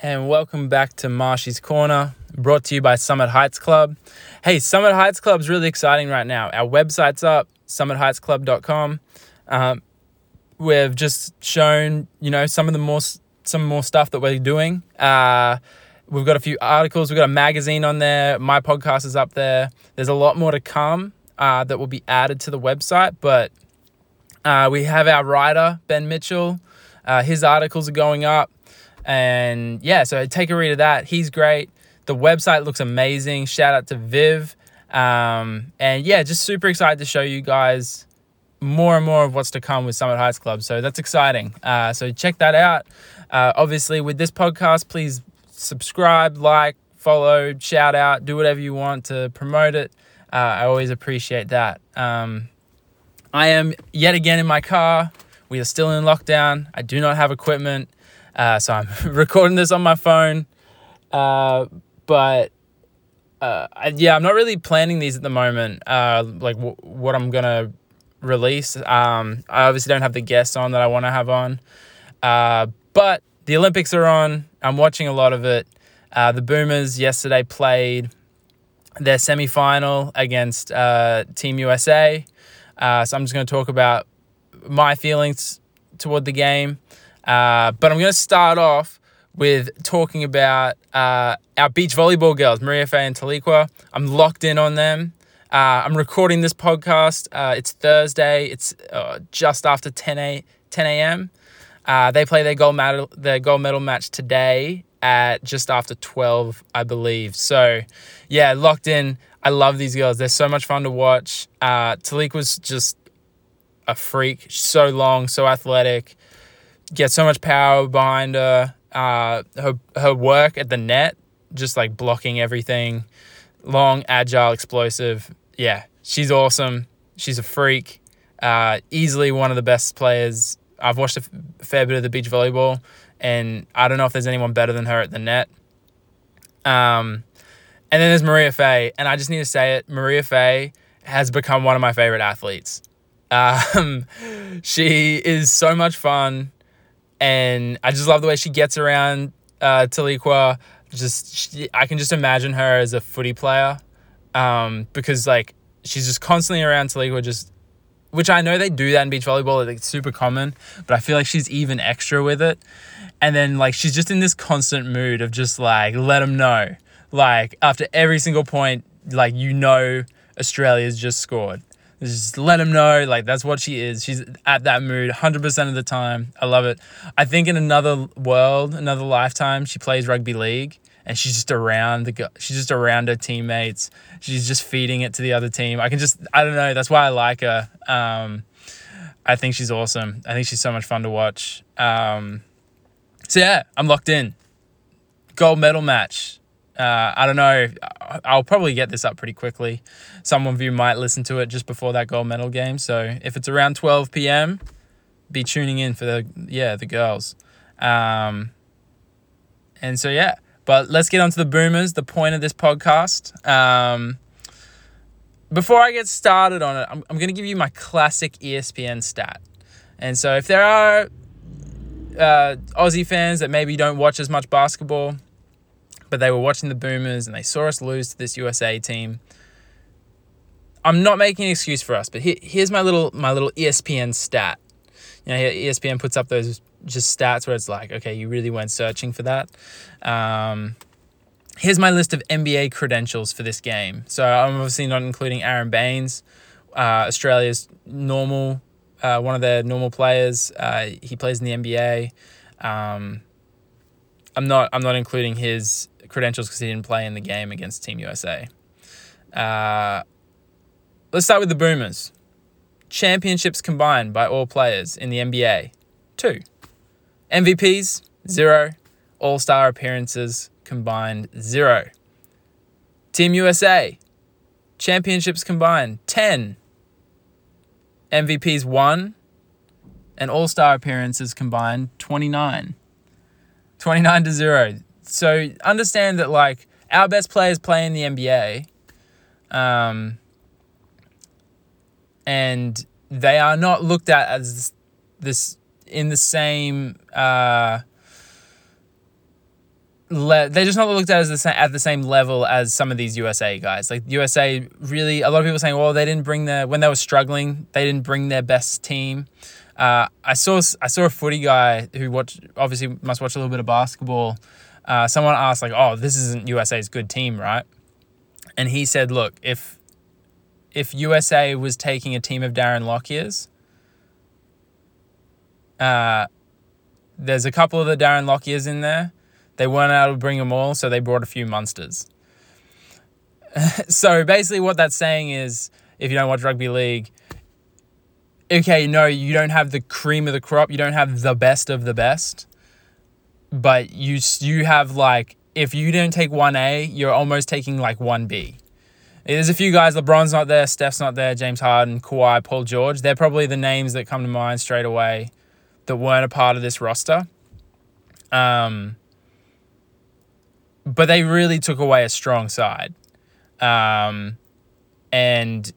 and welcome back to Marshy's Corner, brought to you by Summit Heights Club. Hey, Summit Heights Club is really exciting right now. Our website's up, summitheightsclub.com. Um, we've just shown, you know, some of the more some more stuff that we're doing. Uh, we've got a few articles. We've got a magazine on there. My podcast is up there. There's a lot more to come uh, that will be added to the website, but uh, we have our writer Ben Mitchell. Uh, his articles are going up. And yeah, so take a read of that. He's great. The website looks amazing. Shout out to Viv. Um, and yeah, just super excited to show you guys more and more of what's to come with Summit Heights Club. So that's exciting. Uh, so check that out. Uh, obviously, with this podcast, please subscribe, like, follow, shout out, do whatever you want to promote it. Uh, I always appreciate that. Um, I am yet again in my car. We are still in lockdown. I do not have equipment. Uh, so I'm recording this on my phone. Uh, but uh, I, yeah, I'm not really planning these at the moment. Uh, like w- what I'm gonna release. Um, I obviously don't have the guests on that I want to have on. Uh, but the Olympics are on. I'm watching a lot of it. Uh, the Boomers yesterday played their semi final against uh, Team USA. Uh, so I'm just going to talk about my feelings toward the game. Uh, but I'm going to start off with talking about uh, our beach volleyball girls, Mariafe and Taliqua. I'm locked in on them. Uh, I'm recording this podcast. Uh, it's Thursday. It's uh, just after 10 a 10 a.m. Uh, they play their gold medal their gold medal match today at just after 12, I believe. So, yeah, locked in. I love these girls. They're so much fun to watch. Uh, Taliqua was just a freak. So long, so athletic get so much power behind her. Uh, her her work at the net, just like blocking everything, long, agile, explosive. Yeah, she's awesome. She's a freak. Uh, easily one of the best players. I've watched a f- fair bit of the beach volleyball, and I don't know if there's anyone better than her at the net. Um, and then there's Mariafe, and I just need to say it. Mariafe has become one of my favorite athletes. Um, she is so much fun and I just love the way she gets around uh, Taliqua. Just she, I can just imagine her as a footy player, um, because like she's just constantly around Taliqua, just which I know they do that in beach volleyball. Like, it's super common, but I feel like she's even extra with it. And then like she's just in this constant mood of just like let them know, like after every single point, like you know Australia's just scored just let him know like that's what she is. She's at that mood 100% of the time. I love it. I think in another world another lifetime she plays rugby league and she's just around the she's just around her teammates. She's just feeding it to the other team. I can just i don't know that's why i like her. Um, i think she's awesome. I think she's so much fun to watch. Um, so yeah i'm locked in. Gold medal match uh, I don't know. I'll probably get this up pretty quickly. Some of you might listen to it just before that gold medal game. So if it's around 12 p.m., be tuning in for the yeah the girls. Um, and so yeah, but let's get on to the boomers. The point of this podcast. Um, before I get started on it, I'm, I'm going to give you my classic ESPN stat. And so if there are uh, Aussie fans that maybe don't watch as much basketball, but they were watching the Boomers and they saw us lose to this USA team. I'm not making an excuse for us, but here, here's my little my little ESPN stat. You know, ESPN puts up those just stats where it's like, okay, you really went searching for that. Um, here's my list of NBA credentials for this game. So I'm obviously not including Aron Baynes, uh, Australia's normal, uh, one of their normal players. Uh, he plays in the NBA. Um, I'm not. I'm not including his credentials because he didn't play in the game against Team USA. Uh, let's start with the Boomers. Championships combined by all players in the NBA, two. MVPs, zero. All star appearances combined, zero. Team USA, championships combined, 10. MVPs, one. And all star appearances combined, 29. 29 to 0 so understand that like our best players play in the NBA, um, and they are not looked at as this in the same uh, le- they're just not looked at as the same at the same level as some of these USA guys. Like USA, really, a lot of people saying, well, they didn't bring their when they were struggling, they didn't bring their best team. Uh, I saw I saw a footy guy who watch obviously must watch a little bit of basketball. Uh, someone asked like, "Oh, this isn't USA's good team, right?" And he said, "Look, if if USA was taking a team of Darren Lockyer's, uh, there's a couple of the Darren Lockyer's in there. They weren't able to bring them all, so they brought a few monsters. so basically, what that's saying is, if you don't watch rugby league, okay, no, you don't have the cream of the crop, you don't have the best of the best, but you you have like if you don't take one A, you're almost taking like one B. There's a few guys. LeBron's not there. Steph's not there. James Harden, Kawhi, Paul George. They're probably the names that come to mind straight away that weren't a part of this roster. Um, but they really took away a strong side. Um, and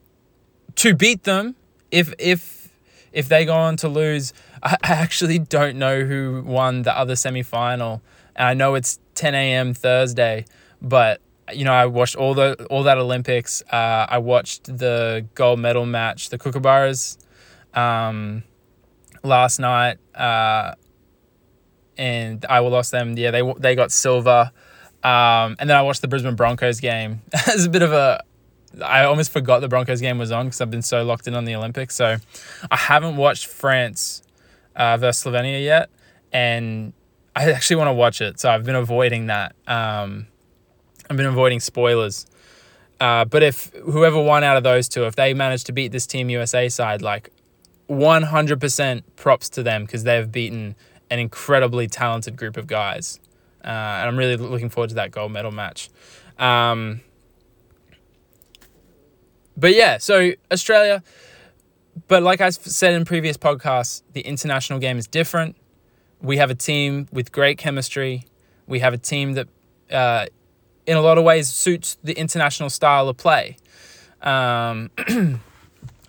to beat them, if if if they go on to lose, I actually don't know who won the other semi final. I know it's 10 a.m. Thursday, but you know I watched all the all that Olympics. Uh, I watched the gold medal match, the Kookaburras, um, last night, uh, and I lost them. Yeah, they they got silver. Um, and then I watched the Brisbane Broncos game. it's a bit of a. I almost forgot the Broncos game was on because I've been so locked in on the Olympics. So I haven't watched France uh, versus Slovenia yet, and I actually want to watch it. So I've been avoiding that. Um, I've been avoiding spoilers. Uh, but if whoever won out of those two, if they managed to beat this Team USA side, like 100% props to them because they've beaten an incredibly talented group of guys. Uh, and I'm really looking forward to that gold medal match. Um, but yeah, so Australia, but like I said in previous podcasts, the international game is different. We have a team with great chemistry. We have a team that, uh, in a lot of ways, suits the international style of play. Um,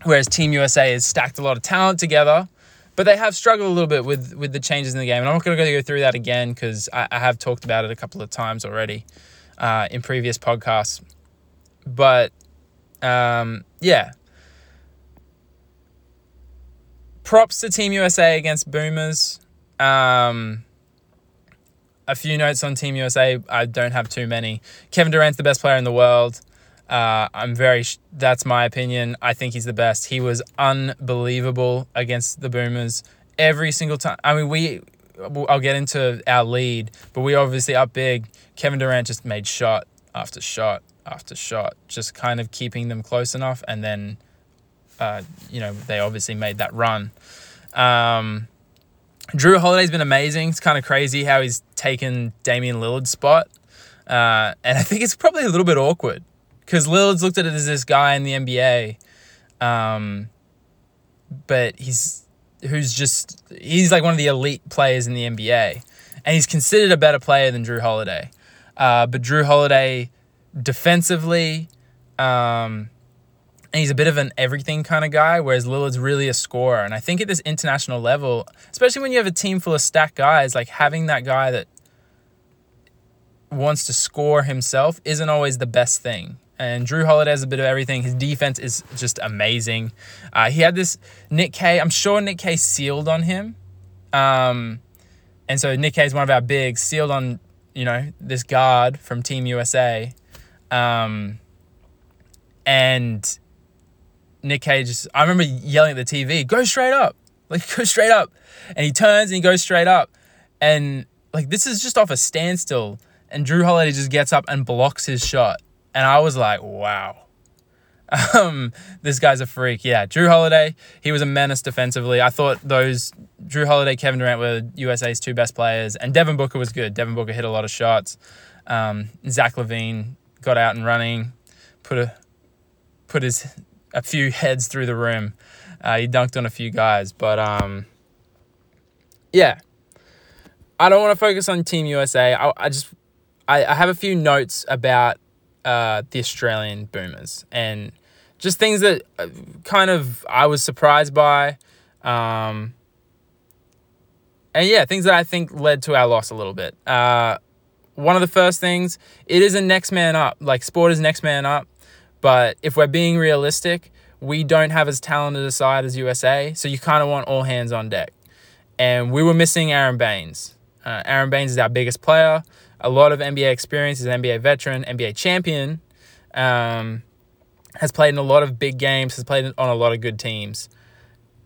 whereas Team USA has stacked a lot of talent together but they have struggled a little bit with with the changes in the game, and I'm not going to go through that again because I, I, have talked about it a couple of times already uh, in previous podcasts. But um, yeah, props to Team USA against Boomers. Um, a few notes on Team USA. I don't have too many. Kevin Durant's the best player in the world. Uh, I'm very. Sh- that's my opinion. I think he's the best. He was unbelievable against the Boomers every single time. I mean, we. I'll get into our lead, but we obviously up big. Kevin Durant just made shot after shot after shot, just kind of keeping them close enough, and then, uh, you know, they obviously made that run. Um, Jrue Holiday's been amazing. It's kind of crazy how he's taken Damian Lillard's spot, uh, and I think it's probably a little bit awkward because Lillard's looked at it as this guy in the NBA, um, but he's who's just he's like one of the elite players in the NBA, and he's considered a better player than Jrue Holiday. Uh, but Jrue Holiday, defensively, um, and he's a bit of an everything kind of guy, whereas Lillard's really a scorer. And I think at this international level, especially when you have a team full of stacked guys, like having that guy that wants to score himself isn't always the best thing. And Jrue Holiday has a bit of everything. His defense is just amazing. Uh, he had this Nick Kay. I'm sure Nick Kay sealed on him. Um, and so Nick Kay is one of our bigs, sealed on, you know, this guard from Team USA. Um, and Nick Kay just, I remember yelling at the TV, go straight up. Like, go straight up. And he turns and he goes straight up. And, like, this is just off a standstill. And Jrue Holiday just gets up and blocks his shot and I was like, wow. Um, this guy's a freak. Yeah, Jrue Holiday, he was a menace defensively. I thought those Jrue Holiday, Kevin Durant were USA's two best players, and Devin Booker was good. Devin Booker hit a lot of shots. Um, Zach LaVine got out and running, put a put his a few heads through the room. Uh, he dunked on a few guys, but um, yeah, I don't want to focus on Team USA. I, I just I, I have a few notes about uh, the Australian boomers and just things that uh, kind of I was surprised by. Um, and yeah, things that I think led to our loss a little bit. Uh, one of the first things, it is a next man up. Like sport is next man up. But if we're being realistic, we don't have as talented a side as USA. So you kind of want all hands on deck. And we were missing Aron Baynes. Uh, Aron Baynes is our biggest player. A lot of NBA experience. He's an NBA veteran, NBA champion. Um, has played in a lot of big games. Has played on a lot of good teams.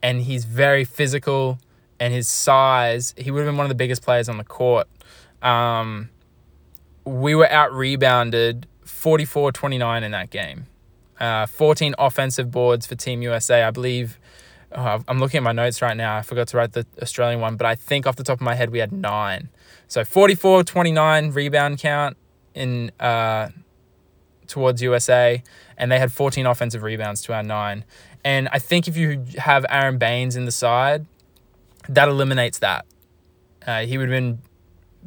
And he's very physical. And his size, he would have been one of the biggest players on the court. Um, we were out rebounded 44 29 in that game. Uh, 14 offensive boards for Team USA. I believe, oh, I'm looking at my notes right now. I forgot to write the Australian one, but I think off the top of my head, we had nine. So 44 29 rebound count in uh, towards USA, and they had 14 offensive rebounds to our nine. And I think if you have Aron Baynes in the side, that eliminates that. Uh, he would have been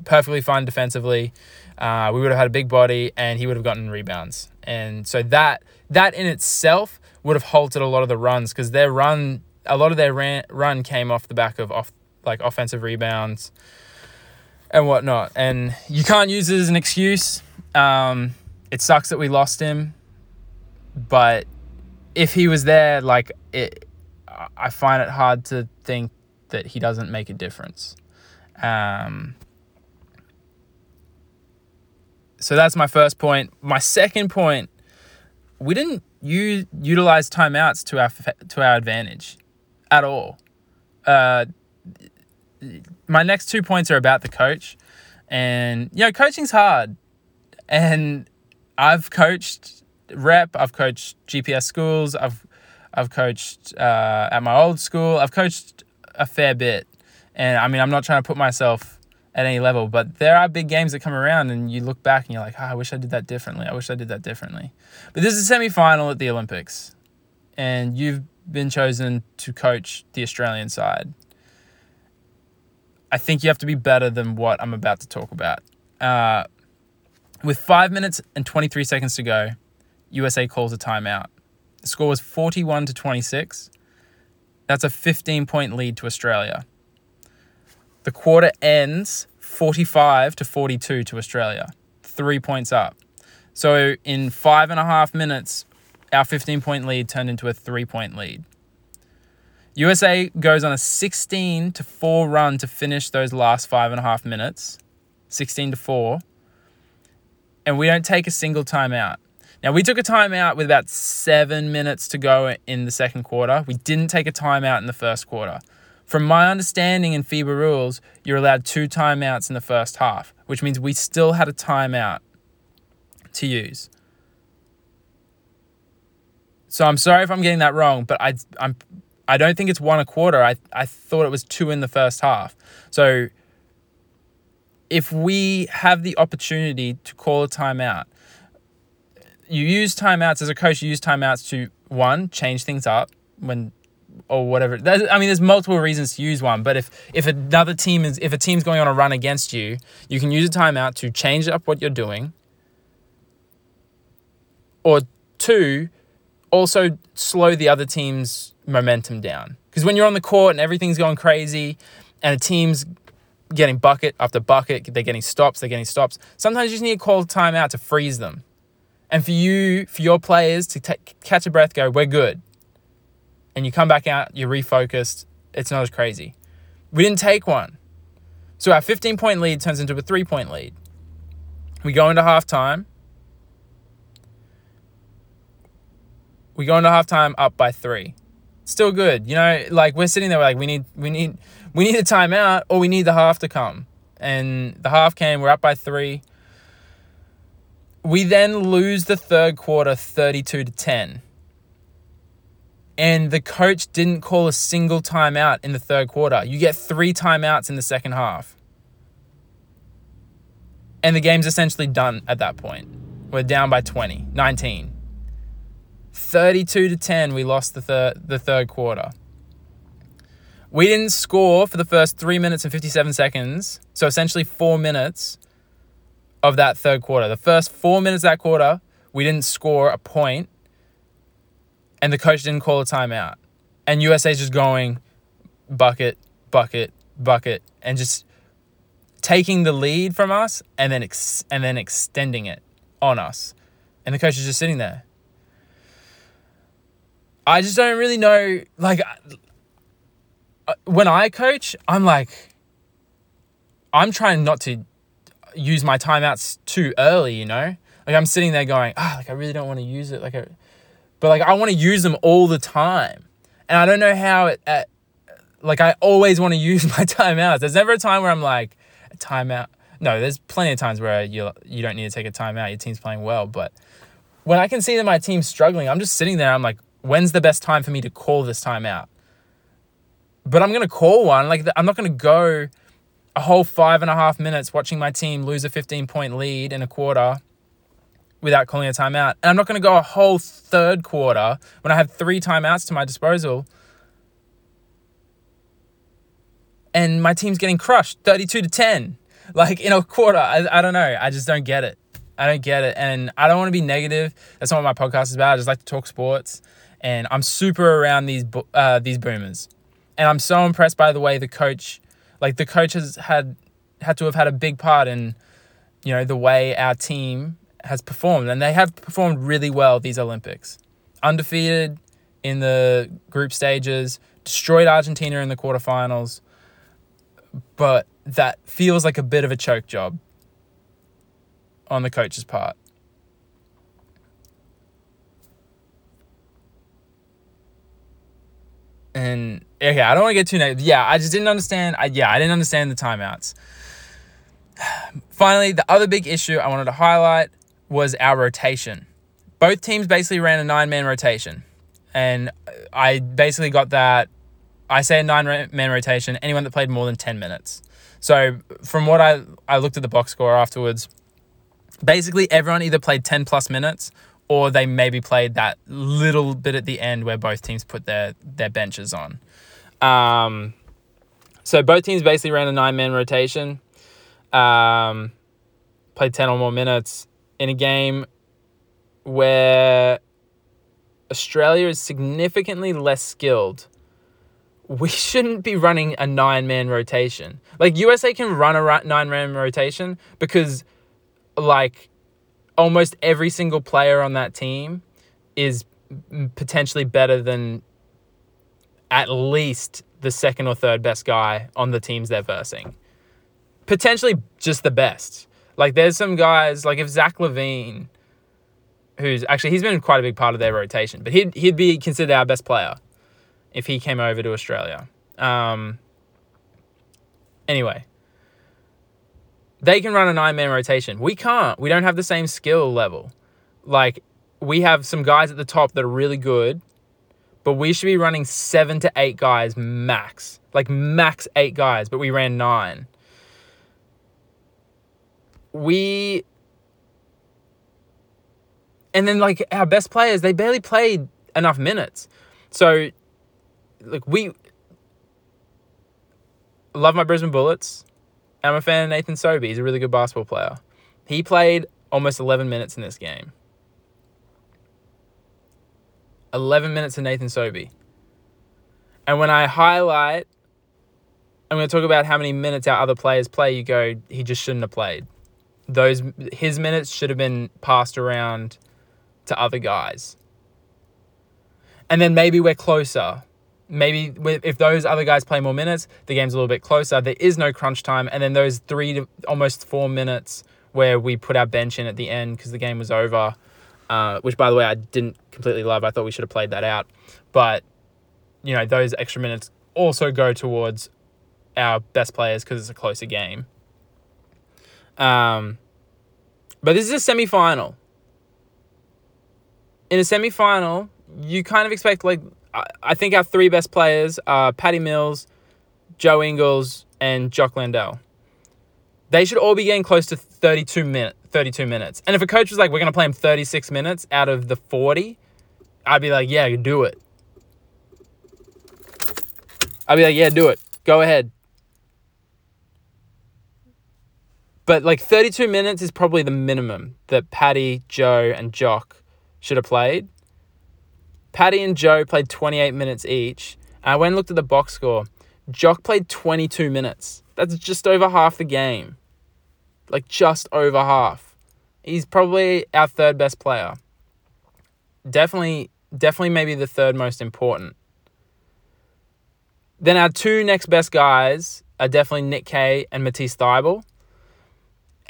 perfectly fine defensively. Uh, we would have had a big body, and he would have gotten rebounds. And so that that in itself would have halted a lot of the runs because their run, a lot of their ran, run came off the back of off like offensive rebounds and whatnot. And you can't use it as an excuse. Um, it sucks that we lost him, but if he was there, like it, I find it hard to think that he doesn't make a difference. Um, so that's my first point. My second point, we didn't u- utilize timeouts to our to our advantage at all. Uh, my next two points are about the coach, and you know, coaching's hard, and I've coached rep, I've coached GPS schools, I've I've coached uh, at my old school, I've coached a fair bit, and I mean, I'm not trying to put myself at any level. But there are big games that come around, and you look back and you're like, oh, I wish I did that differently. I wish I did that differently. But this is a semi final at the Olympics, and you've been chosen to coach the Australian side. I think you have to be better than what I'm about to talk about. Uh, with five minutes and 23 seconds to go, USA calls a timeout. The score was 41 to 26. That's a 15 point lead to Australia. The quarter ends 45 to 42 to Australia, three points up. So in five and a half minutes, our 15 point lead turned into a three point lead. USA goes on a 16 to 4 run to finish those last five and a half minutes, 16 to 4. And we don't take a single timeout. Now, we took a timeout with about seven minutes to go in the second quarter. We didn't take a timeout in the first quarter. From my understanding in FIBA rules, you're allowed two timeouts in the first half, which means we still had a timeout to use. So I'm sorry if I'm getting that wrong, but I I'm I don't think it's one a quarter. I I thought it was two in the first half. So if we have the opportunity to call a timeout, you use timeouts as a coach. You use timeouts to one change things up when or whatever. There's, I mean, there's multiple reasons to use one, but if if another team is if a team's going on a run against you, you can use a timeout to change up what you're doing. Or two, also slow the other team's momentum down. Because when you're on the court and everything's going crazy, and a team's getting bucket after bucket, they're getting stops, they're getting stops. Sometimes you just need to call timeout to freeze them. And for you, for your players to take, catch a breath, go, we're good and you come back out, you're refocused, it's not as crazy. We didn't take one. So our 15 point lead turns into a three point lead. We go into halftime. We go into halftime up by three. Still good. You know, like we're sitting there we're like we need we need we need a timeout or we need the half to come. And the half came, we're up by three. We then lose the third quarter 32 to 10 and the coach didn't call a single timeout in the third quarter. You get three timeouts in the second half. And the game's essentially done at that point. We're down by 20, 19. 32 to 10, we lost the third, the third quarter. We didn't score for the first three minutes and 57 seconds. So essentially four minutes of that third quarter. The first four minutes that quarter, we didn't score a point and the coach didn't call a timeout. And USA's just going bucket, bucket, bucket, and just taking the lead from us and then ex- and then extending it on us. And the coach is just sitting there. I just don't really know like uh, when I coach, I'm like I'm trying not to use my timeouts too early, you know? Like I'm sitting there going, ah, oh, like I really don't want to use it like I, but like I want to use them all the time. And I don't know how it, at, like I always want to use my timeouts. There's never a time where I'm like, a timeout. No, there's plenty of times where you you don't need to take a timeout. Your team's playing well, but when I can see that my team's struggling, I'm just sitting there. I'm like, when's the best time for me to call this timeout? But I'm gonna call one. Like I'm not gonna go a whole five and a half minutes watching my team lose a 15 point lead in a quarter without calling a timeout. And I'm not going to go a whole third quarter when I have three timeouts to my disposal. And my team's getting crushed 32 to 10. Like in a quarter. I, I don't know. I just don't get it. I don't get it. And I don't want to be negative. That's not what my podcast is about. I just like to talk sports. And I'm super around these uh, these boomers. And I'm so impressed by the way the coach, like the coach has had had to have had a big part in, you know, the way our team has performed, and they have performed really well these Olympics. Undefeated in the group stages, destroyed Argentina in the quarterfinals, but that feels like a bit of a choke job on the coach's part. And okay, I don't want to get too negative. Yeah, I just didn't understand. I, yeah, I didn't understand the timeouts. Finally, the other big issue I wanted to highlight was our rotation. Both teams basically ran a nine man rotation. And I basically got that. I say a nine man rotation, anyone that played more than 10 minutes. So from what I, I looked at the box score afterwards, basically everyone either played 10 plus minutes or they maybe played that little bit at the end where both teams put their, their benches on. Um, so both teams basically ran a nine man rotation, um, played 10 or more minutes in a game where Australia is significantly less skilled, we shouldn't be running a nine man rotation. Like USA can run a nine man rotation because, like, almost every single player on that team is potentially better than at least the second or third best guy on the teams they're versing. Potentially just the best. Like there's some guys like if Zach LaVine, who's actually he's been quite a big part of their rotation, but he'd he'd be considered our best player if he came over to Australia. Um, anyway, they can run a nine man rotation. We can't. We don't have the same skill level. Like we have some guys at the top that are really good, but we should be running seven to eight guys max. Like max eight guys, but we ran nine we and then like our best players they barely played enough minutes so like we love my brisbane bullets i'm a fan of nathan sobey. He's a really good basketball player. He played almost 11 minutes in this game. 11 minutes of nathan sobey. And when i highlight i'm going to talk about how many minutes our other players play you go he just shouldn't have played. Those his minutes should have been passed around to other guys. And then maybe we're closer. Maybe if those other guys play more minutes, the game's a little bit closer. There is no crunch time, and then those three to almost four minutes where we put our bench in at the end because the game was over. Uh, which, by the way, I didn't completely love. I thought we should have played that out, but you know those extra minutes also go towards our best players because it's a closer game. Um, but this is a semi final. In a semi final, you kind of expect, like, I think our three best players are Patty Mills, Joe Ingles, and Jock Landale. They should all be getting close to 32, minute, 32 minutes. And if a coach was like, we're going to play him 36 minutes out of the 40, I'd be like, yeah, do it. I'd be like, yeah, do it. Go ahead. But like 32 minutes is probably the minimum that Paddy, Joe, and Jock should have played. Paddy and Joe played 28 minutes each. I went and looked at the box score. Jock played 22 minutes. That's just over half the game. like just over half. He's probably our third best player. Definitely, definitely, maybe the third most important. Then our two next best guys are definitely Nick Kay and Matisse Thybulle.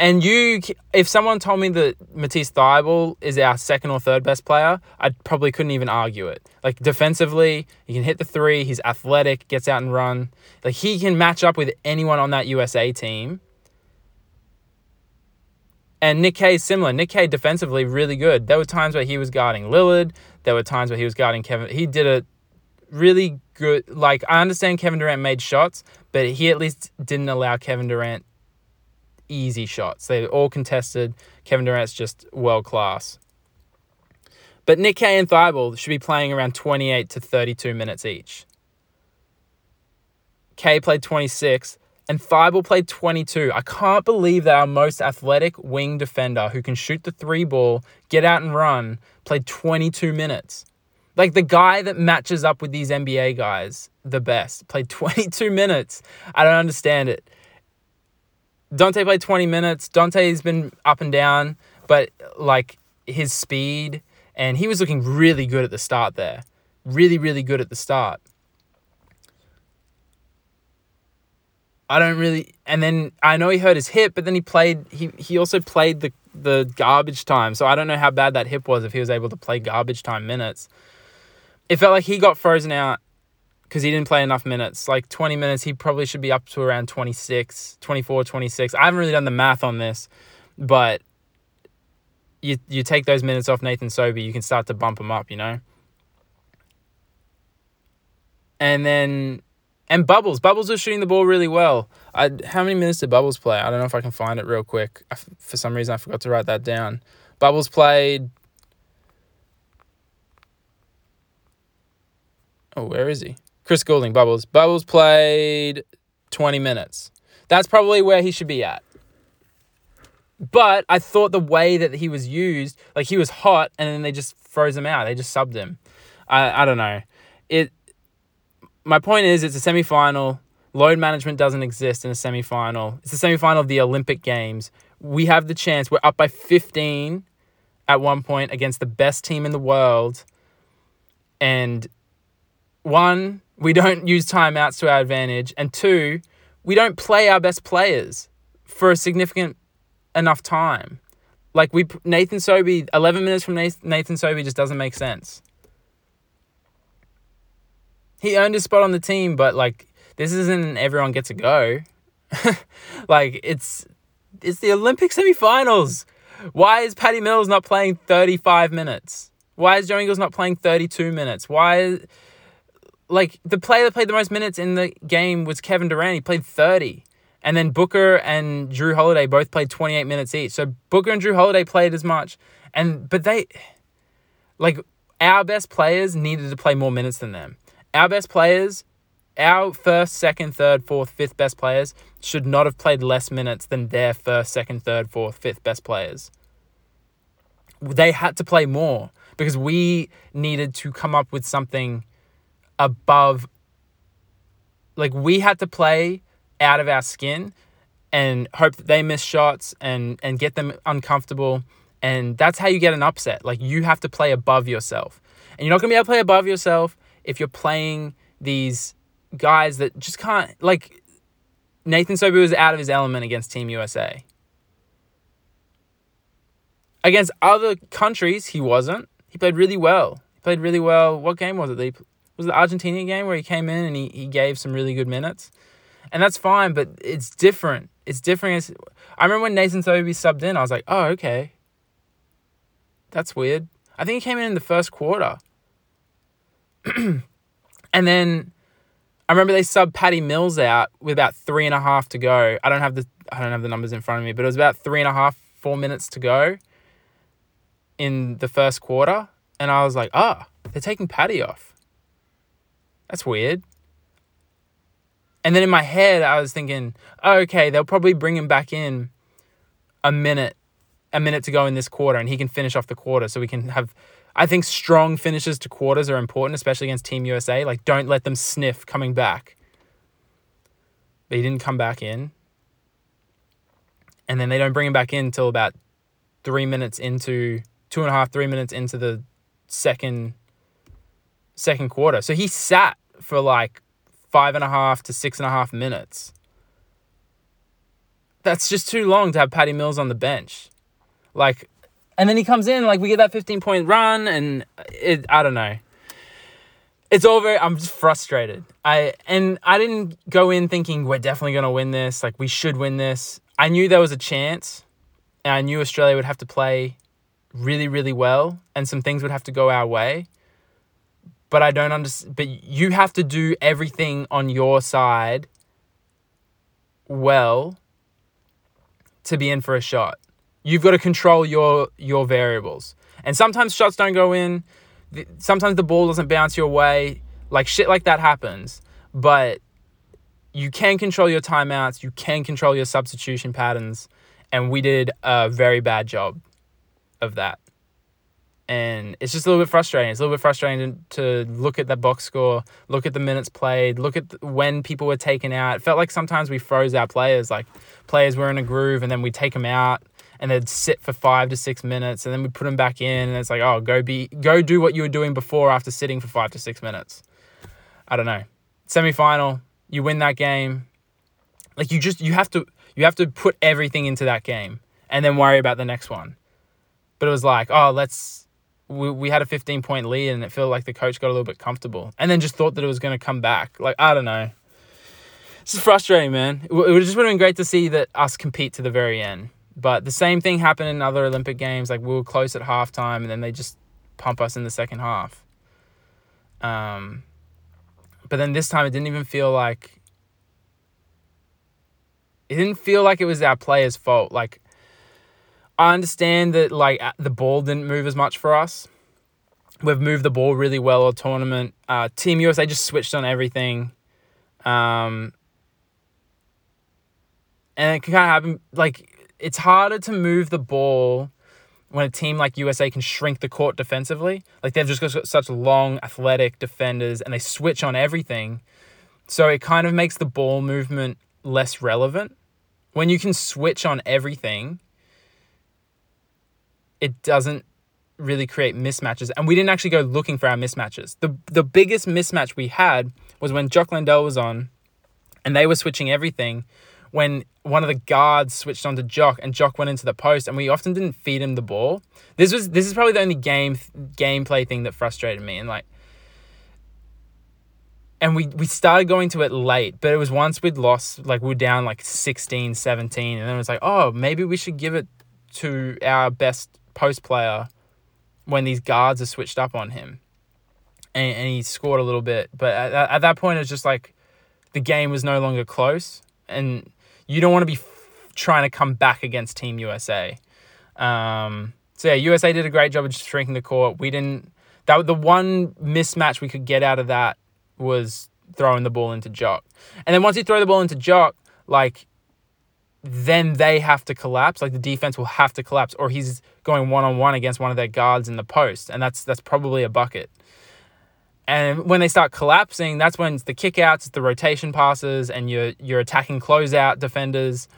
And you, if someone told me that Matisse Thybulle is our second or third best player, I probably couldn't even argue it. Like defensively, he can hit the three. He's athletic, gets out and run. Like he can match up with anyone on that USA team. And Nick Kay is similar. Nick Kay defensively really good. There were times where he was guarding Lillard. There were times where he was guarding Kevin. He did a really good. Like I understand Kevin Durant made shots, but he at least didn't allow Kevin Durant easy shots. They all contested. Kevin Durant's just world class. But Nick Kay and Thybulle should be playing around 28 to 32 minutes each. Kay played 26 and Thybulle played 22. I can't believe that our most athletic wing defender who can shoot the three ball, get out and run, played 22 minutes. Like the guy that matches up with these NBA guys the best played 22 minutes. I don't understand it. Donte played 20 minutes. Donte's been up and down, but like his speed, and he was looking really good at the start there. Really, really good at the start. I don't really, and then I know he hurt his hip, but then he played. He he also played the the garbage time, so I don't know how bad that hip was if he was able to play garbage time minutes. It felt like he got frozen out because he didn't play enough minutes. Like 20 minutes, he probably should be up to around 26, 24, 26. I haven't really done the math on this, but you you take those minutes off Nathan Sobey, you can start to bump him up, you know? And then and Bubbles, Bubbles was shooting the ball really well. I how many minutes did Bubbles play? I don't know if I can find it real quick. I, for some reason I forgot to write that down. Bubbles played Oh, where is he? Chris Goulding, Bubbles. Bubbles played 20 minutes. That's probably where he should be at. But I thought the way that he was used, like he was hot and then they just froze him out. They just subbed him. I, I don't know. It my point is it's a semi-final. Load management doesn't exist in a semi-final. It's a semi-final of the Olympic Games. We have the chance. We're up by 15 at one point against the best team in the world. And one, we don't use timeouts to our advantage, and two, we don't play our best players for a significant enough time. Like we Nathan Sobey, eleven minutes from Nathan Sobey just doesn't make sense. He earned his spot on the team, but like this isn't everyone gets a go. like it's it's the Olympic semifinals. Why is Patty Mills not playing 35 minutes? Why is Joe Ingles not playing 32 minutes? Why like the player that played the most minutes in the game was Kevin Durant. He played 30. And then Booker and Jrue Holiday both played 28 minutes each. So Booker and Jrue Holiday played as much. And but they like our best players needed to play more minutes than them. Our best players, our first, second, third, fourth, fifth best players should not have played less minutes than their first, second, third, fourth, fifth best players. They had to play more because we needed to come up with something above like we had to play out of our skin and hope that they miss shots and and get them uncomfortable and that's how you get an upset like you have to play above yourself and you're not going to be able to play above yourself if you're playing these guys that just can't like Nathan Sobey was out of his element against Team USA. Against other countries, he wasn't. He played really well. He played really well. What game was it? He, was the Argentina game where he came in and he, he gave some really good minutes. And that's fine, but it's different. It's different. I remember when Nathan Sobey subbed in, I was like, oh, okay. That's weird. I think he came in in the first quarter. and then I remember they subbed Patty Mills out with about three and a half to go. I don't have the I don't have the numbers in front of me, but it was about three and a half, four minutes to go in the first quarter. And I was like, ah, oh, they're taking Patty off. That's weird. And then in my head, I was thinking, oh, okay, they'll probably bring him back in a minute, a minute to go in this quarter, and he can finish off the quarter so we can have. I think strong finishes to quarters are important, especially against Team USA. Like, don't let them sniff coming back. But he didn't come back in. and then they don't bring him back in until about three minutes into two and a half, three minutes into the second second quarter. So he sat for like five and a half to six and a half minutes. That's just too long to have Patty Mills on the bench. Like, and then he comes in, like, we get that 15 point run, and it, I don't know. It's all very, I'm just frustrated. I, and I didn't go in thinking we're definitely going to win this. Like, we should win this. I knew there was a chance, and I knew Australia would have to play really, really well, and some things would have to go our way but I don't understand. But you have to do everything on your side well to be in for a shot. You've got to control your your variables. And sometimes shots don't go in. Sometimes the ball doesn't bounce your way. Like shit like that happens. But you can control your timeouts. You can control your substitution patterns. And we did a very bad job of that and it's just a little bit frustrating. It's a little bit frustrating to, to look at the box score, look at the minutes played, look at the, when people were taken out. It felt like sometimes we froze our players, like players were in a groove and then we take them out and they'd sit for five to six minutes and then we put them back in and it's like, oh, go be go do what you were doing before after sitting for five to six minutes. I don't know. Semi final, you win that game. Like you just you have to you have to put everything into that game and then worry about the next one. But it was like, oh, let's we, we had a 15 point lead and it felt like the coach got a little bit comfortable and then just thought that it was going to come back. Like, I don't know. Is frustrating, man. It, it just would have been great to see that us compete to the very end. But the same thing happened in other Olympic games. Like, we were close at halftime and then they just pump us in the second half. Um, but then this time it didn't even feel like it didn't feel like it was our players' fault. Like I understand that like the ball didn't move as much for us. We've moved the ball really well all tournament. Uh, Team USA just switched on everything. Um, and it can kind of happen like it's harder to move the ball when a team like USA can shrink the court defensively. Like they've just got such long athletic defenders and they switch on everything. So it kind of makes the ball movement less relevant. When you can switch on everything, it doesn't really create mismatches. And we didn't actually go looking for our mismatches. The the biggest mismatch we had was when Jock Landale was on and they were switching everything when one of the guards switched onto Jock and Jock went into the post and we often didn't feed him the ball. This was this is probably the only game gameplay thing that frustrated me and like and we we started going to it late, but it was once we'd lost like we were down like 16, 17 and then it was like, "Oh, maybe we should give it to our best post player when these guards are switched up on him. And, and he scored a little bit. But at, at that point, it's just like the game was no longer close. And you don't want to be f- trying to come back against Team USA. Um, so yeah, USA did a great job of just shrinking the court. We didn't. That the one mismatch we could get out of that was throwing the ball into Jock. And then once you throw the ball into Jock, like then they have to collapse. Like the defense will have to collapse, or he's going one on one against one of their guards in the post, and that's that's probably a bucket. And when they start collapsing, that's when it's the kickouts, the rotation passes, and you're you're attacking closeout defenders,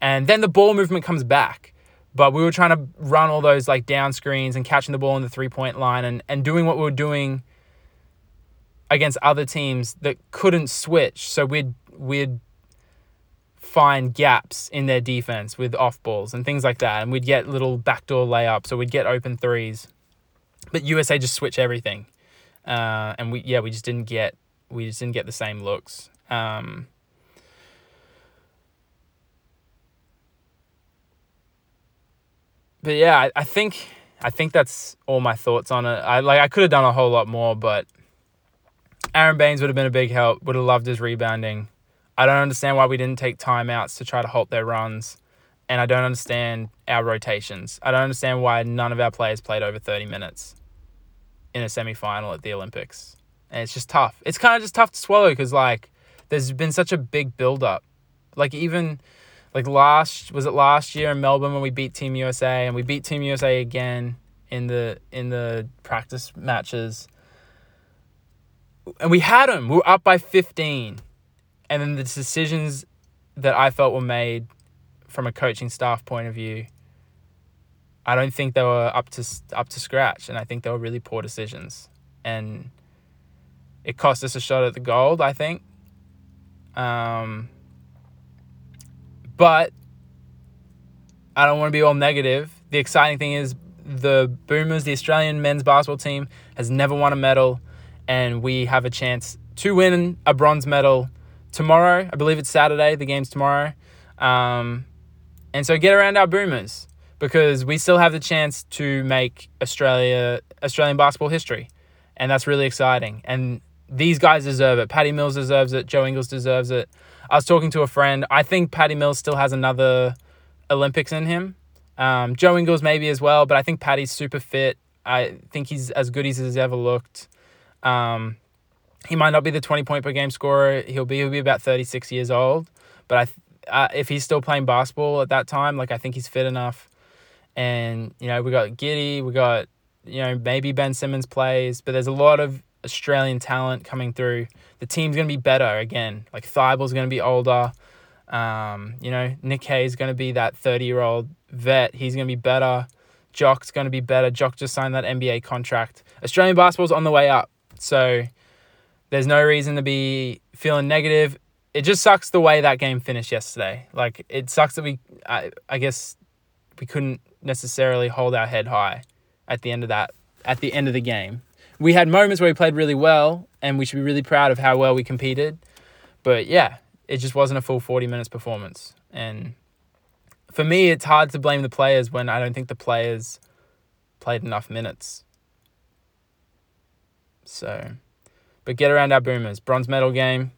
and then the ball movement comes back. But we were trying to run all those like down screens and catching the ball in the three point line and, and doing what we were doing against other teams that couldn't switch. So we'd we'd find gaps in their defense with off balls and things like that. And we'd get little backdoor layups or we'd get open threes. But USA just switch everything. Uh, and we yeah, we just didn't get we just didn't get the same looks. Um, but yeah, I, I think I think that's all my thoughts on it. I like I could have done a whole lot more, but Aron Baynes would have been a big help. Would have loved his rebounding. I don't understand why we didn't take timeouts to try to halt their runs. And I don't understand our rotations. I don't understand why none of our players played over 30 minutes in a semi final at the Olympics. And it's just tough. It's kind of just tough to swallow because, like, there's been such a big build up. Like, even like last was it last year in Melbourne when we beat Team USA and we beat Team USA again in the in the practice matches. And we had them. We were up by 15 and then the decisions that I felt were made from a coaching staff point of view, I don't think they were up to up to scratch, and I think they were really poor decisions, and it cost us a shot at the gold. I think. Um, but I don't want to be all negative. The exciting thing is the Boomers, the Australian men's basketball team, has never won a medal, and we have a chance to win a bronze medal tomorrow. I believe it's Saturday. The game's tomorrow. Um, and so get around our Boomers because we still have the chance to make Australia Australian basketball history, and that's really exciting. And these guys deserve it. Patty Mills deserves it. Joe Ingles deserves it. I was talking to a friend. I think Patty Mills still has another Olympics in him. Um, Joe Ingles maybe as well, but I think Patty's super fit. I think he's as good as he's ever looked. Um, he might not be the 20 point per game scorer. He'll be he'll be about 36 years old, but I uh, if he's still playing basketball at that time, like I think he's fit enough. And you know we got Giddey, we got you know maybe Ben Simmons plays, but there's a lot of Australian talent coming through. The team's gonna be better again. Like Thybulle's gonna be older. Um, you know, Nick Kay's going to be that 30 year old vet. He's going to be better. Jock's going to be better. Jock just signed that NBA contract. Australian basketball's on the way up. So there's no reason to be feeling negative. It just sucks the way that game finished yesterday. Like, it sucks that we, I, I guess, we couldn't necessarily hold our head high at the end of that, at the end of the game. We had moments where we played really well, and we should be really proud of how well we competed. But yeah, it just wasn't a full 40 minutes performance. And for me, it's hard to blame the players when I don't think the players played enough minutes. So, but get around our boomers. Bronze medal game.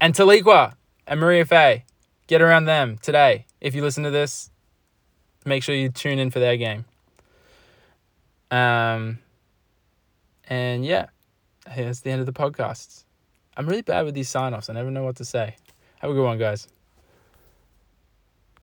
And Taliqua and Mariafe. Get around them today. If you listen to this, make sure you tune in for their game. Um, and yeah, that's the end of the podcast. I'm really bad with these sign offs. I never know what to say. Have a good one, guys.